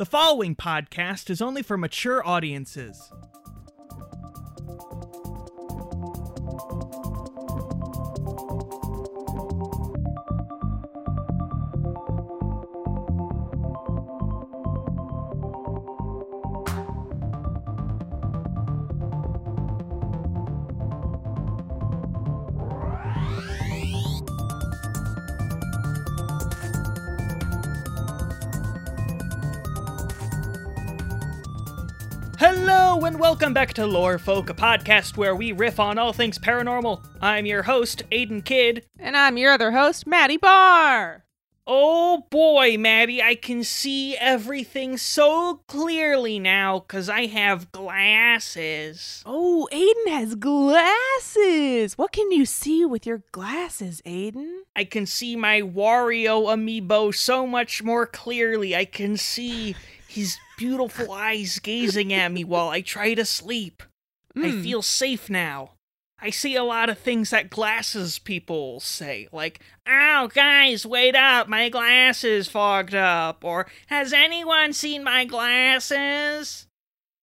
The following podcast is only for mature audiences. Welcome back to Lore Folk, a podcast where we riff on all things paranormal. I'm your host, Aiden Kidd. And I'm your other host, Maddie Barr. Oh boy, Maddie, I can see everything so clearly now because I have glasses. Oh, Aiden has glasses. What can you see with your glasses, Aiden? I can see my Wario amiibo so much more clearly. I can see his beautiful eyes gazing at me while I try to sleep. I Mm. feel safe now. I see a lot of things that glasses people say, like, Ow, guys, wait up, my glasses fogged up, or Has anyone seen my glasses?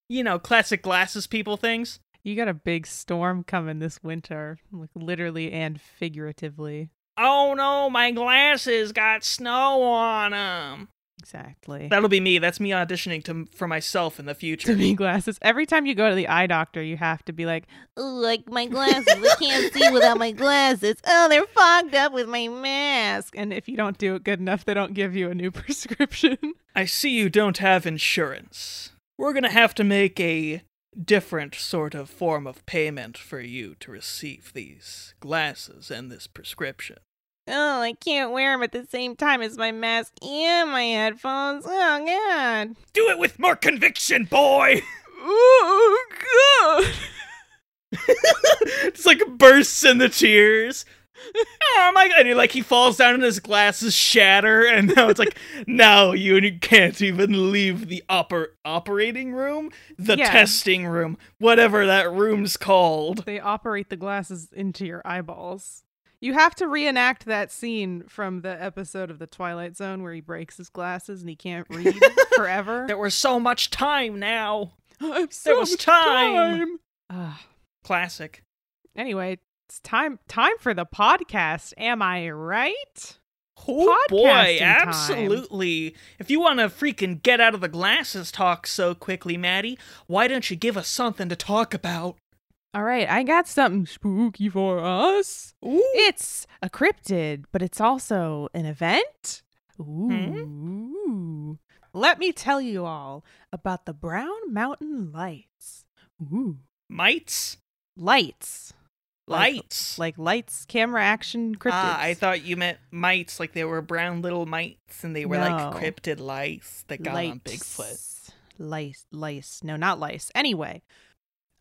You know, classic glasses people things. You got a big storm coming this winter, like literally and figuratively. Oh no, my glasses got snow on them. Exactly. That'll be me. That's me auditioning to for myself in the future. to me, glasses. Every time you go to the eye doctor, you have to be like, Oh, like my glasses. I can't see without my glasses. Oh, they're fogged up with my mask. and if you don't do it good enough, they don't give you a new prescription. I see you don't have insurance. We're gonna have to make a different sort of form of payment for you to receive these glasses and this prescription. Oh, I can't wear them at the same time as my mask and my headphones. Oh, God. Do it with more conviction, boy! oh, God. Just like bursts into tears. Oh my god! And he, like he falls down and his glasses shatter, and now it's like, now you can't even leave the oper- operating room, the Yeah. testing room, whatever that room's called. They operate the glasses into your eyeballs. You have to reenact that scene from the episode of The Twilight Zone where he breaks his glasses and he can't read forever. There was so much time now. Have there was much time. time. Ah. Classic. anyway, it's time time for the podcast. Am I right? Oh boy, Podcasting time. absolutely. If you want to freaking get out of the glasses talk so quickly, Maddie, why don't you give us something to talk about? All right, I got something spooky for us. Ooh. It's a cryptid, but it's also an event. Hmm? Ooh. Let me tell you all about the Brown Mountain Lights. Ooh. Mites? Lights. Lights. Like lights, camera action cryptids. Ah, I thought you meant mites, like they were brown little mites, and they were like cryptid lice that got on Bigfoot. Lice. Lice. No, not lice. Anyway,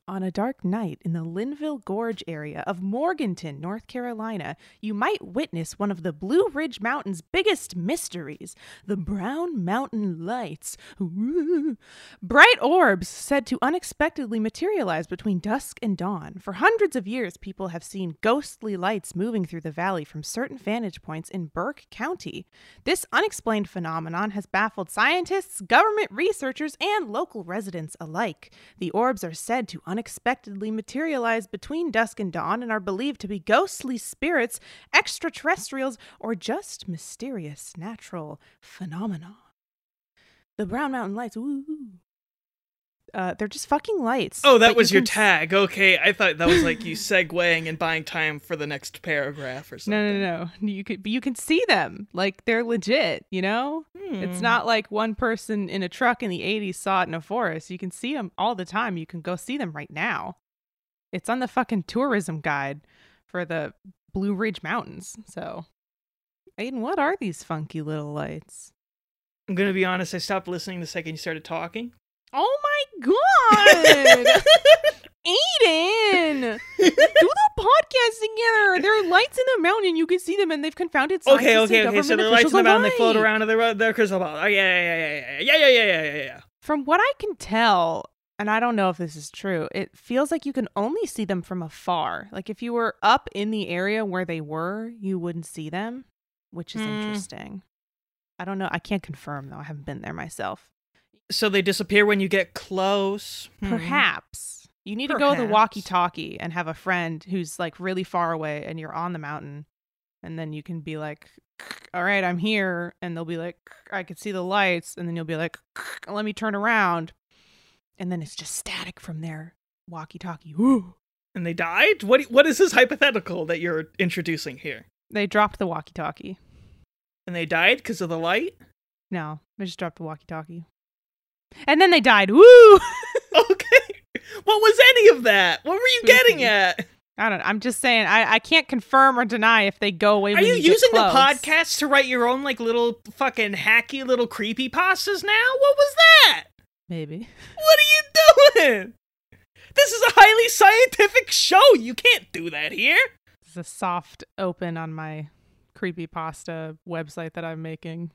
on a dark night in the Linville Gorge area of Morganton, North Carolina, you might witness one of the Blue Ridge Mountain's biggest mysteries the Brown Mountain Lights. Bright orbs said to unexpectedly materialize between dusk and dawn. For hundreds of years, people have seen ghostly lights moving through the valley from certain vantage points in Burke County. This unexplained phenomenon has baffled scientists, government researchers, and local residents alike. The orbs are said to unexpectedly materialize between dusk and dawn and are believed to be ghostly spirits, extraterrestrials, or just mysterious natural phenomena. The Brown Mountain Lights, ooh. Uh, they're just fucking lights. Oh, that but was you your can tag. Okay, I thought that was like you segueing and buying time for the next paragraph or something. No, no, no. You could, but you can see them. Like they're legit. You know, it's Hmm. not like one person in a truck in the '80s saw it in a forest. You can see them all the time. You can go see them right now. It's on the fucking tourism guide for the Blue Ridge Mountains. So, Aiden, what are these funky little lights? I'm gonna be honest. I stopped listening the second you started talking. Oh my god, Aiden! Do the podcast together. There are lights in the mountain. You can see them, and they've confounded Okay, okay, okay. So the lights in the officials mountain, they float around in the their crystal ball. Oh yeah, yeah, yeah, yeah, yeah, yeah, yeah, yeah, yeah, yeah. From what I can tell, and I don't know if this is true, it feels like you can only see them from afar. Like if you were up in the area where they were, you wouldn't see them, which is Hmm. interesting. I don't know. I can't confirm though. I haven't been there myself. So they disappear when you get close. Hmm. Perhaps. You need to go with a walkie talkie and have a friend who's like really far away and you're on the mountain. And then you can be like, all right, I'm here. And they'll be like, I could see the lights. And then you'll be like, let me turn around. And then it's just static from there. Walkie talkie. Woo. And they died? What what is this hypothetical that you're introducing here? They dropped the walkie talkie. And they died because of the light? No, they just dropped the walkie talkie. And then they died. Woo! Okay. What was any of that? What were you getting at? I don't know. I'm just saying, I, I can't confirm or deny if they go away Are you get using the podcast to write your own like little fucking hacky little creepy pastas now? What was that? Maybe. What are you doing? This is a highly scientific show. You can't do that here. It's a soft open on my creepy pasta website that I'm making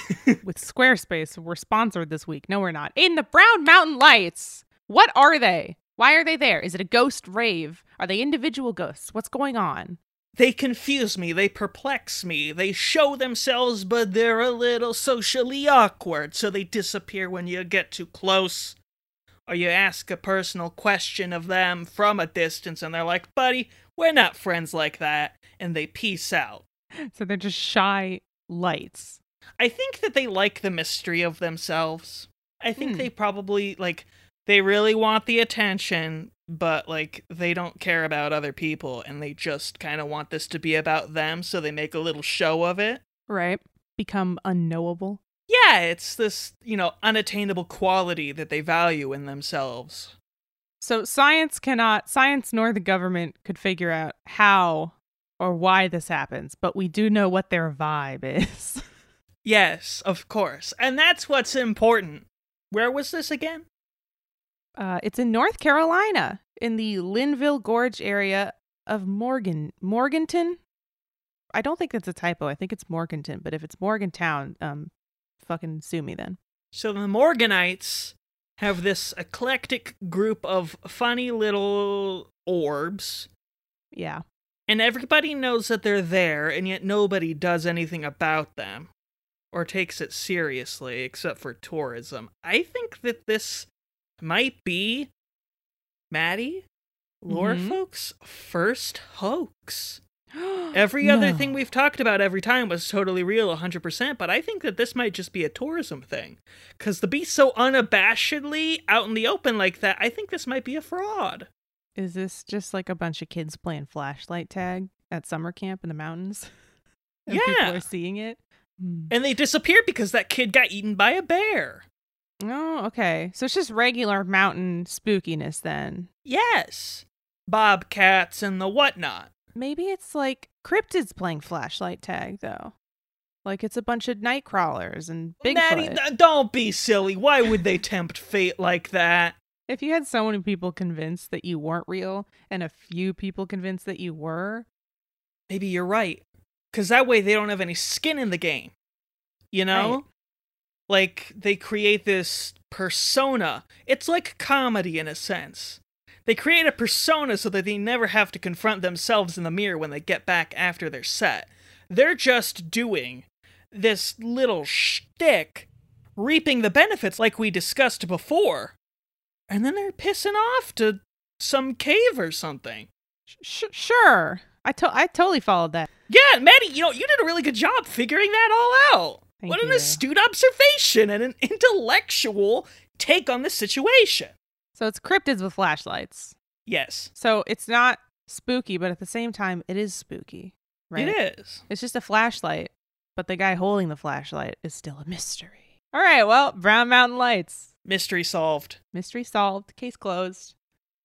with Squarespace. We're sponsored this week. No, we're not. In the Brown Mountain Lights. What are they? Why are they there? Is it a ghost rave? Are they individual ghosts? What's going on? They confuse me, they perplex me, they show themselves, but they're a little socially awkward, so they disappear when you get too close. Or you ask a personal question of them from a distance, and they're like, buddy, we're not friends like that, and they peace out. So they're just shy lights. I think that they like the mystery of themselves. I think Hmm. they probably, like, they really want the attention, but, like, they don't care about other people, and they just kind of want this to be about them, so they make a little show of it. Right. Become unknowable. Yeah, it's this, you know, unattainable quality that they value in themselves. So science cannot, science nor the government could figure out how or why this happens, but we do know what their vibe is. Yes, of course. And that's what's important. Where was this again? Uh, it's in North Carolina, in the Linville Gorge area of Morgan Morganton. I don't think that's a typo. I think it's Morganton, but if it's Morgantown, um, fucking sue me then. So the Morganites have this eclectic group of funny little orbs, Yeah, and everybody knows that they're there, and yet nobody does anything about them or takes it seriously except for tourism. I think that this might be Maddie, lore Mhm. folks' first hoax. Every other thing we've talked about every time was totally real 100%, but I think that this might just be a tourism thing. Because to be so unabashedly out in the open like that, I think this might be a fraud. Is this just like a bunch of kids playing flashlight tag at summer camp in the mountains? and Yeah. people are seeing it. Hmm. And they disappeared because that kid got eaten by a bear. Oh, okay. So it's just regular mountain spookiness then. Yes. Bobcats and the whatnot. Maybe it's like cryptids playing flashlight tag though. Like it's a bunch of night crawlers and Maddie, Bigfoot. d- don't be silly. Why would they tempt fate like that? if you had so many people convinced that you weren't real and a few people convinced that you were, Maybe you're right. Because that way they don't have any skin in the game. You know? Right. Like, they create this persona. It's like comedy in a sense. They create a persona so that they never have to confront themselves in the mirror when they get back after their set. They're just doing this little shtick, reaping the benefits like we discussed before. And then they're pissing off to some cave or something. sh- sure. I to- I totally followed that. Yeah, Maddie, you know, you did a really good job figuring that all out. Thank what an you. astute observation and an intellectual take on the situation. So it's cryptids with flashlights. Yes, So it's not spooky, but at the same time it is spooky, right? it is. It's just a flashlight, but the guy holding the flashlight is still a mystery. All right, well, Brown Mountain Lights. Mystery solved. Mystery solved, case closed.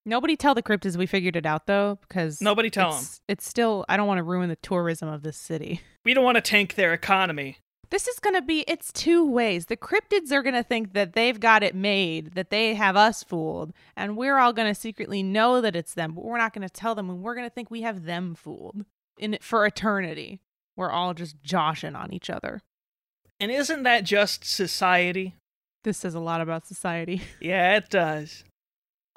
Nobody tell the cryptids we figured it out though, because Nobody tell them. it's, it's still I don't want to ruin the tourism of this city. We don't want to tank their economy. This is going to be it's two ways. The cryptids are going to think that they've got it made, that they have us fooled, and we're all going to secretly know that it's them, but we're not going to tell them and we're going to think we have them fooled in for eternity. We're all just joshing on each other. And isn't that just society? This says a lot about society. Yeah, it does.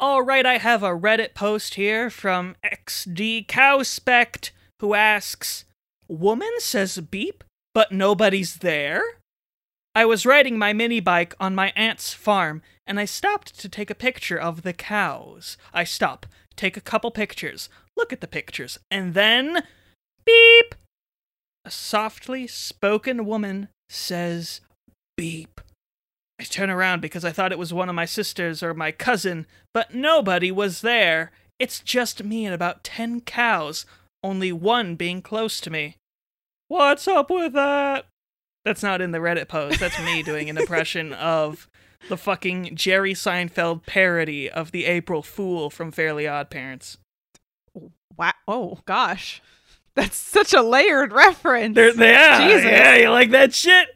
All right, I have a Reddit post here from XD Cowspect who asks, "Woman says beep, but nobody's there." I was riding my mini bike on my aunt's farm, and I stopped to take a picture of the cows. I stop, take a couple pictures, look at the pictures, and then. Beep! A softly spoken woman says, Beep. I turn around because I thought it was one of my sisters or my cousin, but nobody was there. It's just me and about ten cows, only one being close to me. What's up with that? That's not in the Reddit post. That's me doing an impression of the fucking Jerry Seinfeld parody of the April Fool from Fairly Odd Parents. Wow. Oh, gosh. That's such a layered reference. There, are. Jesus. Yeah, you like that shit?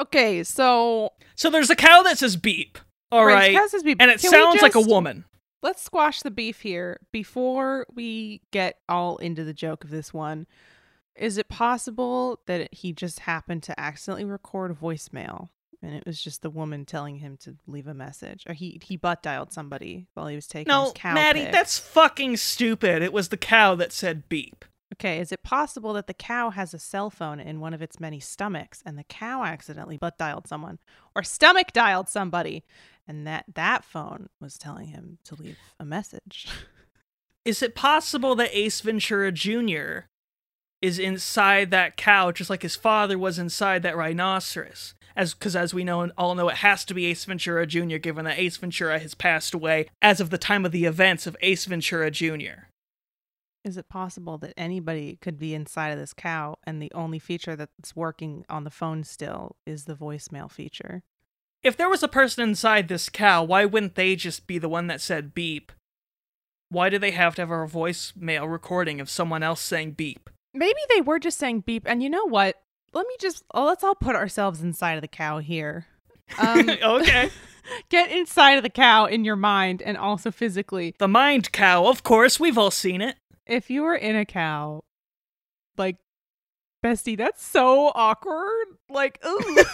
Okay, so. So there's a cow that says beep. All right. Cows says beep. And it Can sounds like a woman. Let's squash the beef here before we get all into the joke of this one. Is it possible that he just happened to accidentally record a voicemail and it was just the woman telling him to leave a message? Or he, he butt dialed somebody while he was taking No, his cow No, Maddie, pic? that's fucking stupid. It was the cow that said beep. Okay, is it possible that the cow has a cell phone in one of its many stomachs and the cow accidentally butt dialed someone or stomach dialed somebody and that that phone was telling him to leave a message? Is it possible that Ace Ventura Jr. is inside that cow just like his father was inside that rhinoceros? As because as we know all know, it has to be Ace Ventura Jr. Given that Ace Ventura has passed away as of the time of the events of Ace Ventura Jr. Is it possible that anybody could be inside of this cow and the only feature that's working on the phone still is the voicemail feature? If there was a person inside this cow, why wouldn't they just be the one that said beep? Why do they have to have a voicemail recording of someone else saying beep? Maybe they were just saying beep. And you know what? Let me just, oh, let's all put ourselves inside of the cow here. Um, okay. get inside of the cow in your mind and also physically. The mind cow, of course, we've all seen it. If you were in a cow, like, bestie, that's so awkward. Like, ooh.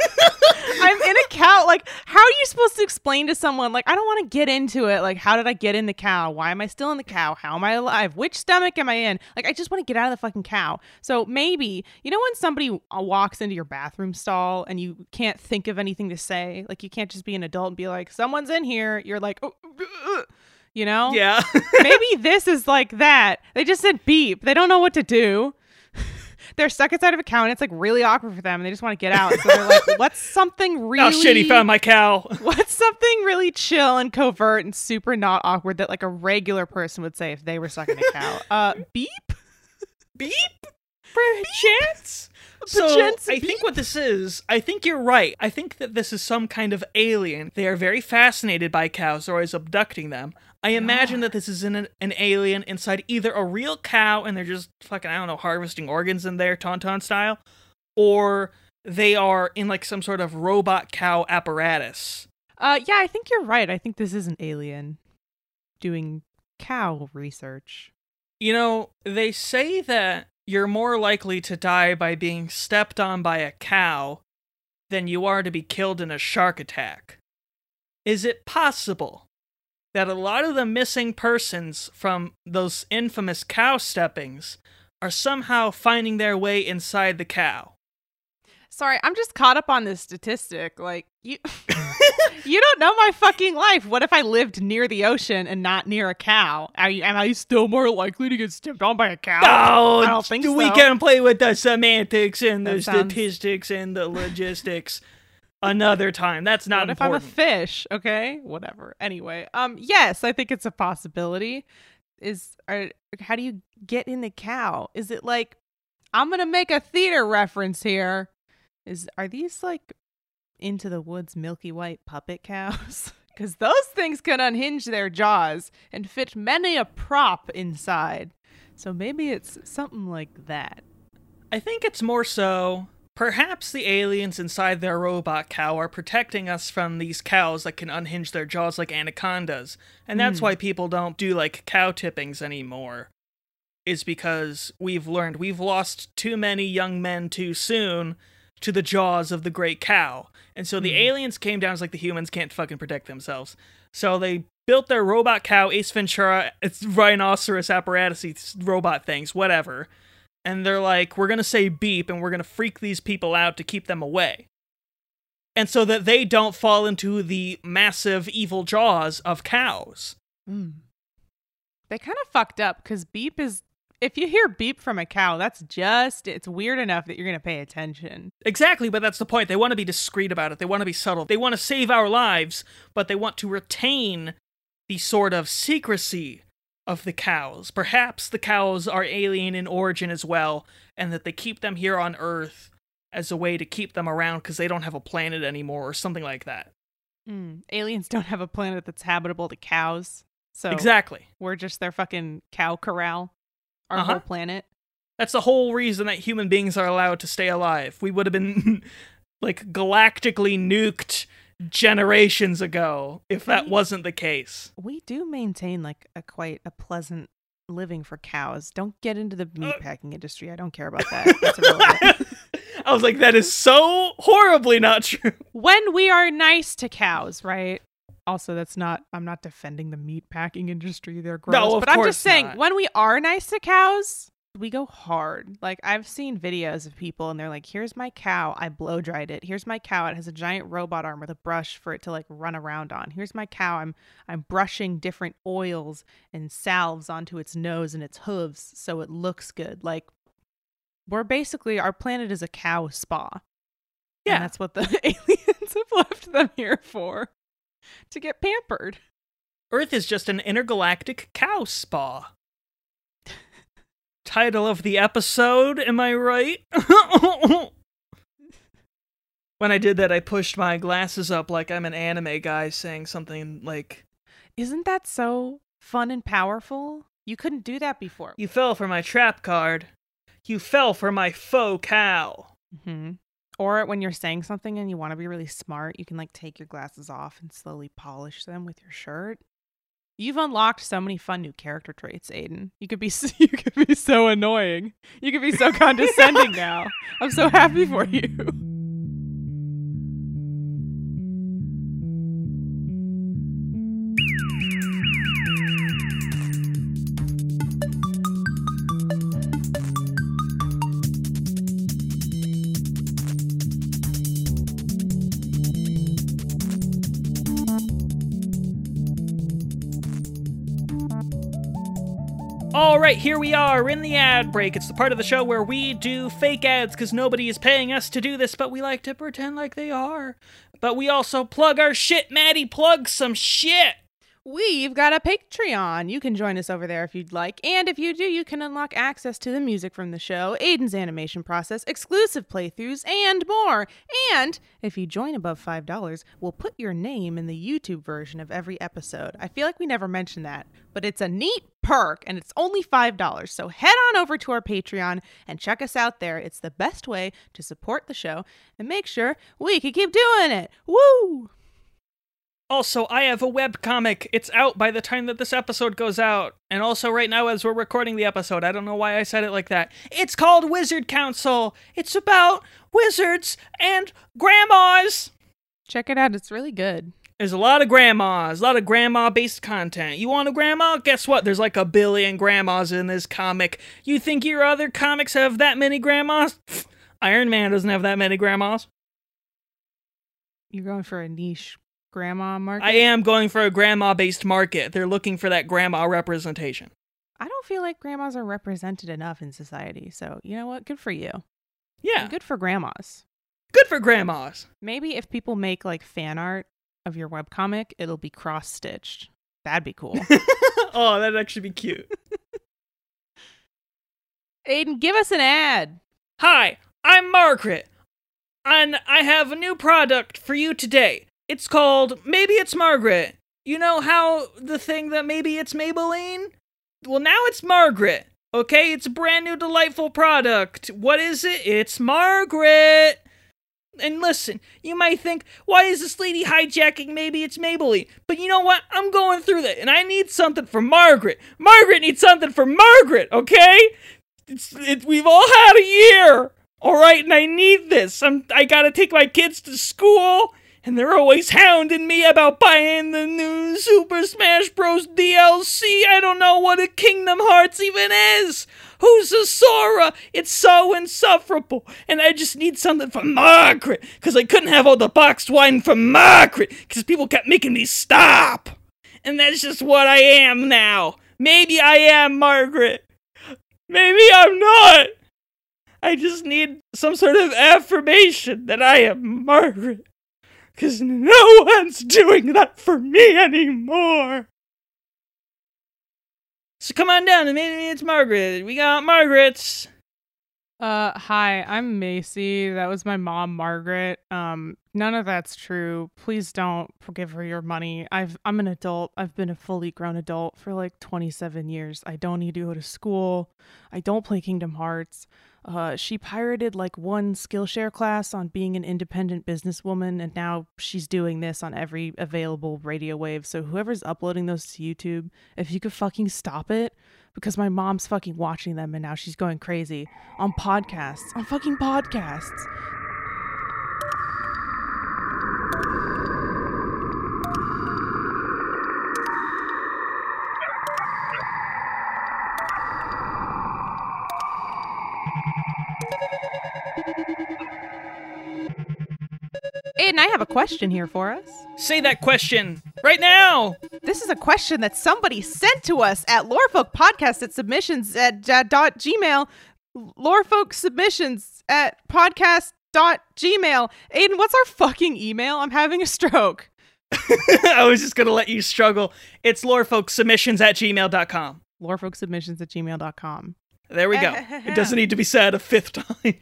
I'm in a cow. Like, how are you supposed to explain to someone? Like, I don't want to get into it. Like, how did I get in the cow? Why am I still in the cow? How am I alive? Which stomach am I in? Like, I just want to get out of the fucking cow. So maybe, you know, when somebody uh, walks into your bathroom stall and you can't think of anything to say, like, you can't just be an adult and be like, someone's in here. You're like, oh, you know? Yeah. maybe this is like that. They just said beep. They don't know what to do. They're stuck inside of a cow and it's like really awkward for them and they just want to get out. So they're like, what's something really Oh shit, he found my cow. What's something really chill and covert and super not awkward that like a regular person would say if they were stuck in a cow? Uh beep? Beep? Perchance? So I think what this is, I think you're right. I think that this is some kind of alien. They are very fascinated by cows. They're always abducting them. I imagine that this is an, an alien inside either a real cow and they're just fucking I don't know harvesting organs in there, tauntaun style, or they are in like some sort of robot cow apparatus. Uh yeah, I think you're right. I think this is an alien doing cow research. You know, they say that you're more likely to die by being stepped on by a cow than you are to be killed in a shark attack. Is it possible that a lot of the missing persons from those infamous cow steppings are somehow finding their way inside the cow? Sorry, I'm just caught up on this statistic. Like you You don't know my fucking life. What if I lived near the ocean and not near a cow? Are you, am I still more likely to get stepped on by a cow? Oh, I don't think we so. can play with the semantics and the sounds- statistics and the logistics another time. That's not what if I'm a fish? Okay, whatever. Anyway, um, yes, I think it's a possibility. Is are, how do you get in the cow? Is it like I'm gonna make a theater reference here? Is are these like into the woods milky white puppet cows? Because those things can unhinge their jaws and fit many a prop inside. So maybe it's something like that. I think it's more so. Perhaps the aliens inside their robot cow are protecting us from these cows that can unhinge their jaws like anacondas. And that's Hmm. why people don't do like cow tippings anymore. Is because we've learned we've lost too many young men too soon to the jaws of the great cow. And so the Hmm. aliens came down as like the humans can't fucking protect themselves. So they built their robot cow, Ace Ventura, it's rhinoceros apparatus, robot things, whatever and they're like, we're gonna say beep and we're gonna freak these people out to keep them away. and so that they don't fall into the massive evil jaws of cows. Mm. They kind of fucked up because beep is. If you hear beep from a cow, that's just. It's weird enough that you're going to pay attention. Exactly, but that's the point. They want to be discreet about it. They want to be subtle. They want to save our lives, but they want to retain the sort of secrecy of the cows. Perhaps the cows are alien in origin as well, and that they keep them here on Earth as a way to keep them around because they don't have a planet anymore or something like that. Mm. Aliens don't have a planet that's habitable to cows. So Exactly. we're just their fucking cow corral, our Uh-huh. whole planet. That's the whole reason that human beings are allowed to stay alive. We would have been like galactically nuked generations ago if that We- wasn't the case. We do maintain like a quite a pleasant living for cows. Don't get into the Uh, meatpacking industry. I don't care about that. I was like, that is so horribly not true. when we are nice to cows, right? Also, that's not. I'm not defending the meatpacking industry. They're gross. No, but I'm just saying, not. when we are nice to cows, we go hard. Like I've seen videos of people, and they're like, "Here's my cow. I blow dried it. Here's my cow. It has a giant robot arm with a brush for it to like run around on. Here's my cow. I'm I'm brushing different oils and salves onto its nose and its hooves so it looks good. Like we're basically our planet is a cow spa. Yeah. And that's what the aliens have left them here for. To get pampered. Earth is just an intergalactic cow spa. Title of the episode, am I right? when I did that, I pushed my glasses up like I'm an anime guy saying something like, Isn't that so fun and powerful? You couldn't do that before. You fell for my trap card. You fell for my faux cow. hmm Or when you're saying something and you want to be really smart, you can like take your glasses off and slowly polish them with your shirt. You've unlocked so many fun new character traits, Aiden. You could be you could be so annoying. You could be so condescending now. I'm so happy for you. All right, here we are in the ad break. It's the part of the show where we do fake ads because nobody is paying us to do this, but we like to pretend like they are. But we also plug our shit. Maddie, plug some shit. We've got a Patreon. You can join us over there if you'd like. And if you do, you can unlock access to the music from the show, Aiden's animation process, exclusive playthroughs, and more. And if you join above $5, we'll put your name in the YouTube version of every episode. I feel like we never mentioned that, but it's a neat perk and it's only $5. So head on over to our Patreon and check us out there. It's the best way to support the show and make sure we can keep doing it. Woo! Also, I have a webcomic. It's out by the time that this episode goes out. And also, right now, as we're recording the episode, I don't know why I said it like that. It's called Wizard Council. It's about wizards and grandmas. Check it out. It's really good. There's a lot of grandmas, a lot of grandma based content. You want a grandma? Guess what? There's like a billion grandmas in this comic. You think your other comics have that many grandmas? Iron Man doesn't have that many grandmas. You're going for a niche grandma market. I am going for a grandma based market. They're looking for that grandma representation. I don't feel like grandmas are represented enough in society. So, you know what? Good for you. Yeah, Good for grandmas. good for grandmas. Maybe if people make like fan art of your webcomic, it'll be cross stitched. That'd be cool. oh, that'd actually be cute. Aiden, give us an ad. Hi, I'm Margaret, and I have a new product for you today. It's called Maybe It's Margaret. You know how the thing that maybe it's Maybelline? Well, now it's Margaret. Okay, it's a brand new delightful product. What is it? It's Margaret. And listen, you might think, why is this lady hijacking maybe it's Maybelline? But you know what? I'm going through that, and I need something for Margaret. Margaret needs something for Margaret, okay? It's, it, we've all had a year, all right, and I need this. I'm I gotta take my kids to school, And they're always hounding me about buying the new Super Smash Bros. DLC. I don't know what a Kingdom Hearts even is. Who's a Sora? It's so insufferable. And I just need something from Margaret. Because I couldn't have all the boxed wine from Margaret. Because people kept making me stop. And that's just what I am now. Maybe I am Margaret. Maybe I'm not. I just need some sort of affirmation that I am Margaret. Because no one's doing that for me anymore. So come on down and maybe it's Margaret. We got Margaret's. Uh, hi, I'm Macy. That was my mom, Margaret. Um, none of that's true. Please don't give her your money. I've I'm an adult. I've been a fully grown adult for like 27 years. I don't need to go to school. I don't play Kingdom Hearts. Uh, she pirated like one Skillshare class on being an independent businesswoman, and now she's doing this on every available radio wave. So whoever's uploading those to YouTube, if you could fucking stop it, because my mom's fucking watching them and now she's going crazy on podcasts, on fucking podcasts. I have a question here for us. Say that question right now. This is a question that somebody sent to us at Lorefolk Podcast at submissions at uh, dot gmail. Lorefolk submissions at podcast dot gmail. Aiden, what's our fucking email? I'm having a stroke. I was just going to let you struggle. It's lorefolksubmissions at gmail.com. Lorefolk submissions at gmail.com. There we go. it doesn't need to be said a fifth time.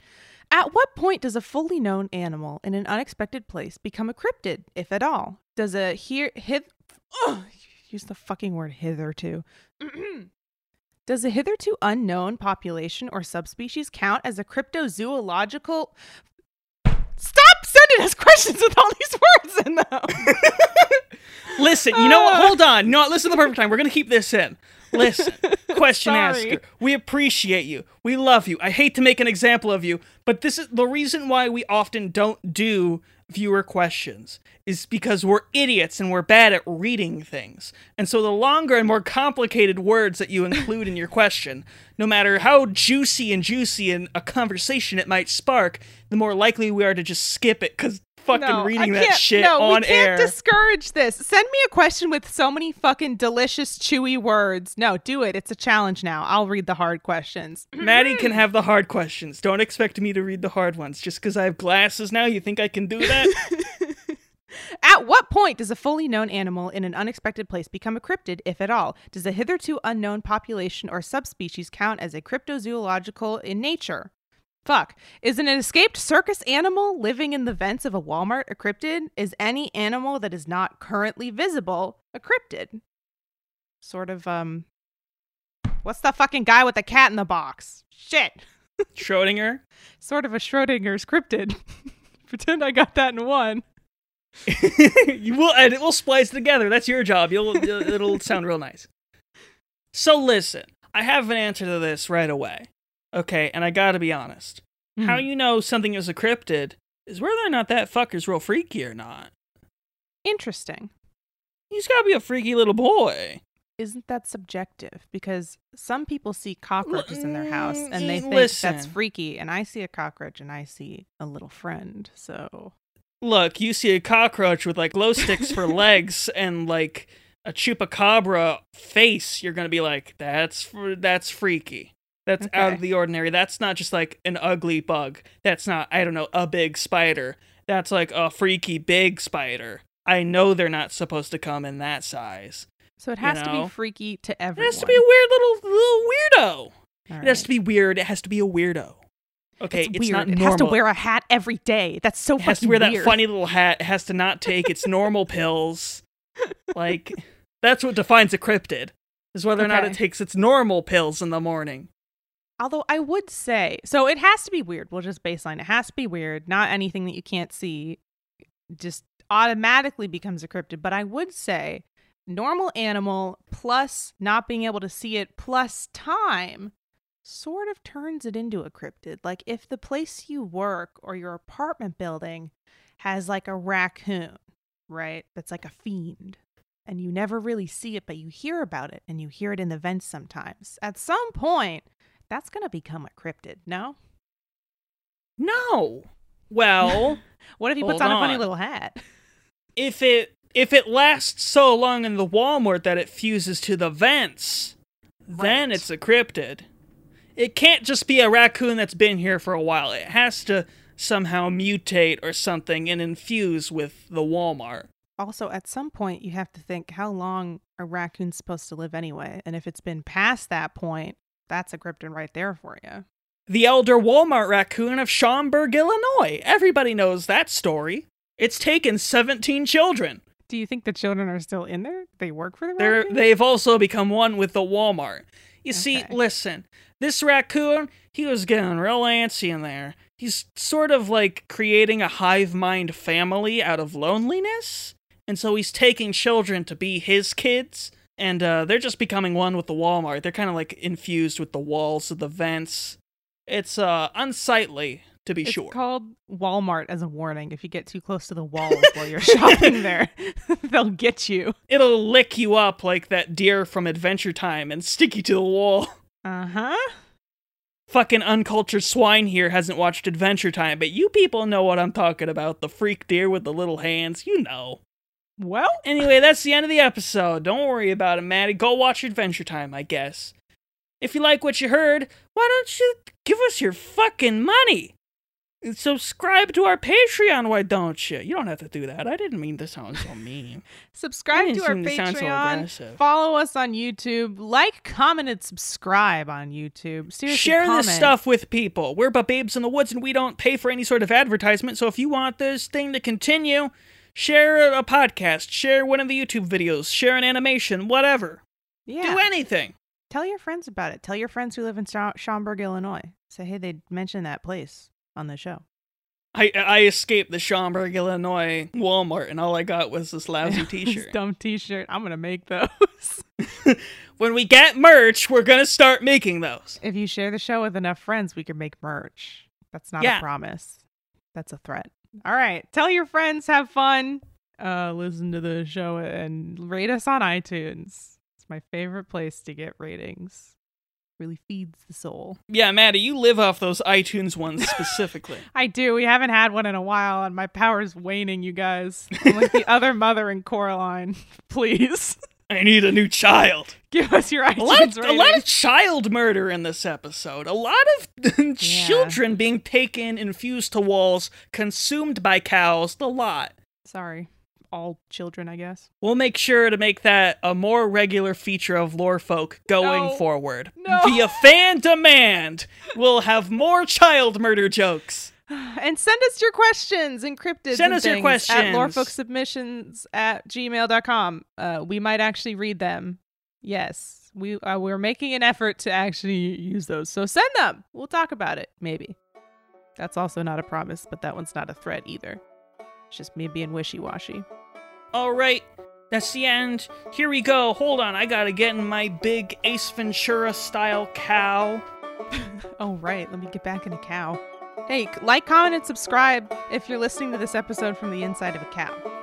At what point does a fully known animal in an unexpected place become a cryptid, if at all? Does a here hith ugh, use the fucking word hitherto? does a hitherto unknown population or subspecies count as a cryptozoological? Sending us questions with all these words in them. Listen, you know what? Uh. Hold on. No, listen to the perfect time. We're going to keep this in. Listen, question Sorry. asker. We appreciate you. We love you. I hate to make an example of you, but this is the reason why we often don't do viewer questions is because we're idiots and we're bad at reading things. And so the longer and more complicated words that you include in your question, no matter how juicy and juicy in a conversation it might spark, the more likely we are to just skip it cuz fucking No, reading that shit no, on we can't air. discourage this. Send me a question with so many fucking delicious, chewy words. No, do it. It's a challenge now. I'll read the hard questions. Maddie can have the hard questions. Don't expect me to read the hard ones. Just because I have glasses now, you think I can do that? At what point does a fully known animal in an unexpected place become a cryptid, if at all? Does a hitherto unknown population or subspecies count as a cryptozoological in nature? Fuck. Is an escaped circus animal living in the vents of a Walmart a cryptid? Is any animal that is not currently visible a cryptid? Sort of, um. What's the fucking guy with the cat in the box? Shit. Schrodinger? Sort of a Schrodinger's cryptid. Pretend I got that in one. you will, and it will splice together. That's your job. You'll, it'll sound real nice. So listen, I have an answer to this right away. Okay, and I gotta be honest. How Mhm. you know something is a cryptid is whether or not that fucker's real freaky or not. Interesting. He's gotta be a freaky little boy. isn't that subjective? Because some people see cockroaches in their house Mm, and they eh, think that's freaky, and I see a cockroach and I see a little friend. So Look, you see a cockroach with like glow sticks for legs and like a chupacabra face, you're gonna be like, that's that's freaky. That's out of the ordinary. That's not just like an ugly bug. That's not, I don't know, a big spider. That's like a freaky big spider. I know they're not supposed to come in that size. so it has to know? be freaky to It everyone. has to be a weird little little weirdo. All It has to be weird. It has to be a weirdo. Okay, It's, it's, weird. not it has to wear a hat every day. That's so It has to wear that funny little hat. It has to not take its normal pills. Like that's what defines a cryptid. Is whether or not it takes its normal pills in the morning. Although I would say, so it has to be weird. We'll just baseline. It has to be weird. Not anything that you can't see just automatically becomes a cryptid. But I would say normal animal plus not being able to see it plus time sort of turns it into a cryptid. Like if the place you work or your apartment building has like a raccoon, right? That's like a fiend. And you never really see it, but you hear about it and you hear it in the vents sometimes. At some point, that's going to become a cryptid, no? No. Well, What if he puts Hold on, a funny little hat? if it if it lasts so long in the Walmart that it fuses to the vents, then it's a cryptid. It can't just be a raccoon that's been here for a while. It has to somehow mutate or something and infuse with the Walmart. Also, at some point, you have to think how long a raccoon's supposed to live anyway. And if it's been past that point, that's a cryptid right there for you. The elder Walmart raccoon of Schaumburg, Illinois. Everybody knows that story. It's taken 17 children. Do you think the children are still in there? They work for the They're, raccoon? they've also become one with the Walmart. You see, listen, this raccoon, he was getting real antsy in there. He's sort of like creating a hive mind family out of loneliness. And so he's taking children to be his kids. And uh, they're just becoming one with the Walmart. They're kind of like infused with the walls of the vents. It's uh, unsightly, to be It's sure. called Walmart as a warning. If you get too close to the walls while you're shopping there, they'll get you. It'll lick you up like that deer from Adventure Time and stick you to the wall. Uh huh. fucking uncultured swine here hasn't watched Adventure Time, but you people know what I'm talking about. The freak deer with the little hands, you know. Well, Anyway, that's the end of the episode. Don't worry about it, Maddie. Go watch Adventure Time, I guess. If you like what you heard, why don't you give us your fucking money? Subscribe to our Patreon, why don't you? You don't have to do that. I didn't mean to sound so mean. subscribe to our mean to sound so Patreon. aggressive. Follow us on YouTube. Like, comment, and subscribe on YouTube. Seriously, Share comment. this stuff with people. We're but babes in the woods, and we don't pay for any sort of advertisement. So if you want this thing to continue, share a podcast, share one of the YouTube videos, share an animation, whatever. Yeah. Do anything. Tell your friends about it. Tell your friends who live in Schaumburg, Illinois. Say, hey, they mentioned that place on the show. I I escaped the Schaumburg, Illinois Walmart, and all I got was this lousy T-shirt. dumb T-shirt. I'm gonna make those. when we get merch, we're gonna start making those. if you share the show with enough friends, we can make merch. That's not Yeah. a promise. That's a threat. All right. Tell your friends. Have fun. Uh, listen to the show and rate us on iTunes. It's my favorite place to get ratings. Really feeds the soul. Yeah, Maddie, you live off those iTunes ones specifically. I do. We haven't had one in a while, and my power's waning, you guys. I'm like the other mother in Coraline. Please I need a new child. give us your iTunes a lot, of, a lot of child murder in this episode. A lot of children being taken, infused to walls, consumed by cows. The lot. Sorry, all children, I guess. We'll make sure to make that a more regular feature of Lore Folk going No. forward. No. Via fan demand, we'll have more child murder jokes. And send us your questions encrypted. Send us your questions. At lorefolksubmissions at gmail.com. Uh, we might actually read them. Yes. We, uh, we're making an effort to actually use those. So send them. We'll talk about it, maybe. That's also not a promise, but that one's not a threat either. It's just me being wishy washy. All right, that's the end. Here we go. Hold on, I gotta get in my big Ace Ventura style cow. Oh, right. Let me get back in a cow. Hey, like, comment, and subscribe if you're listening to this episode from the inside of a cow.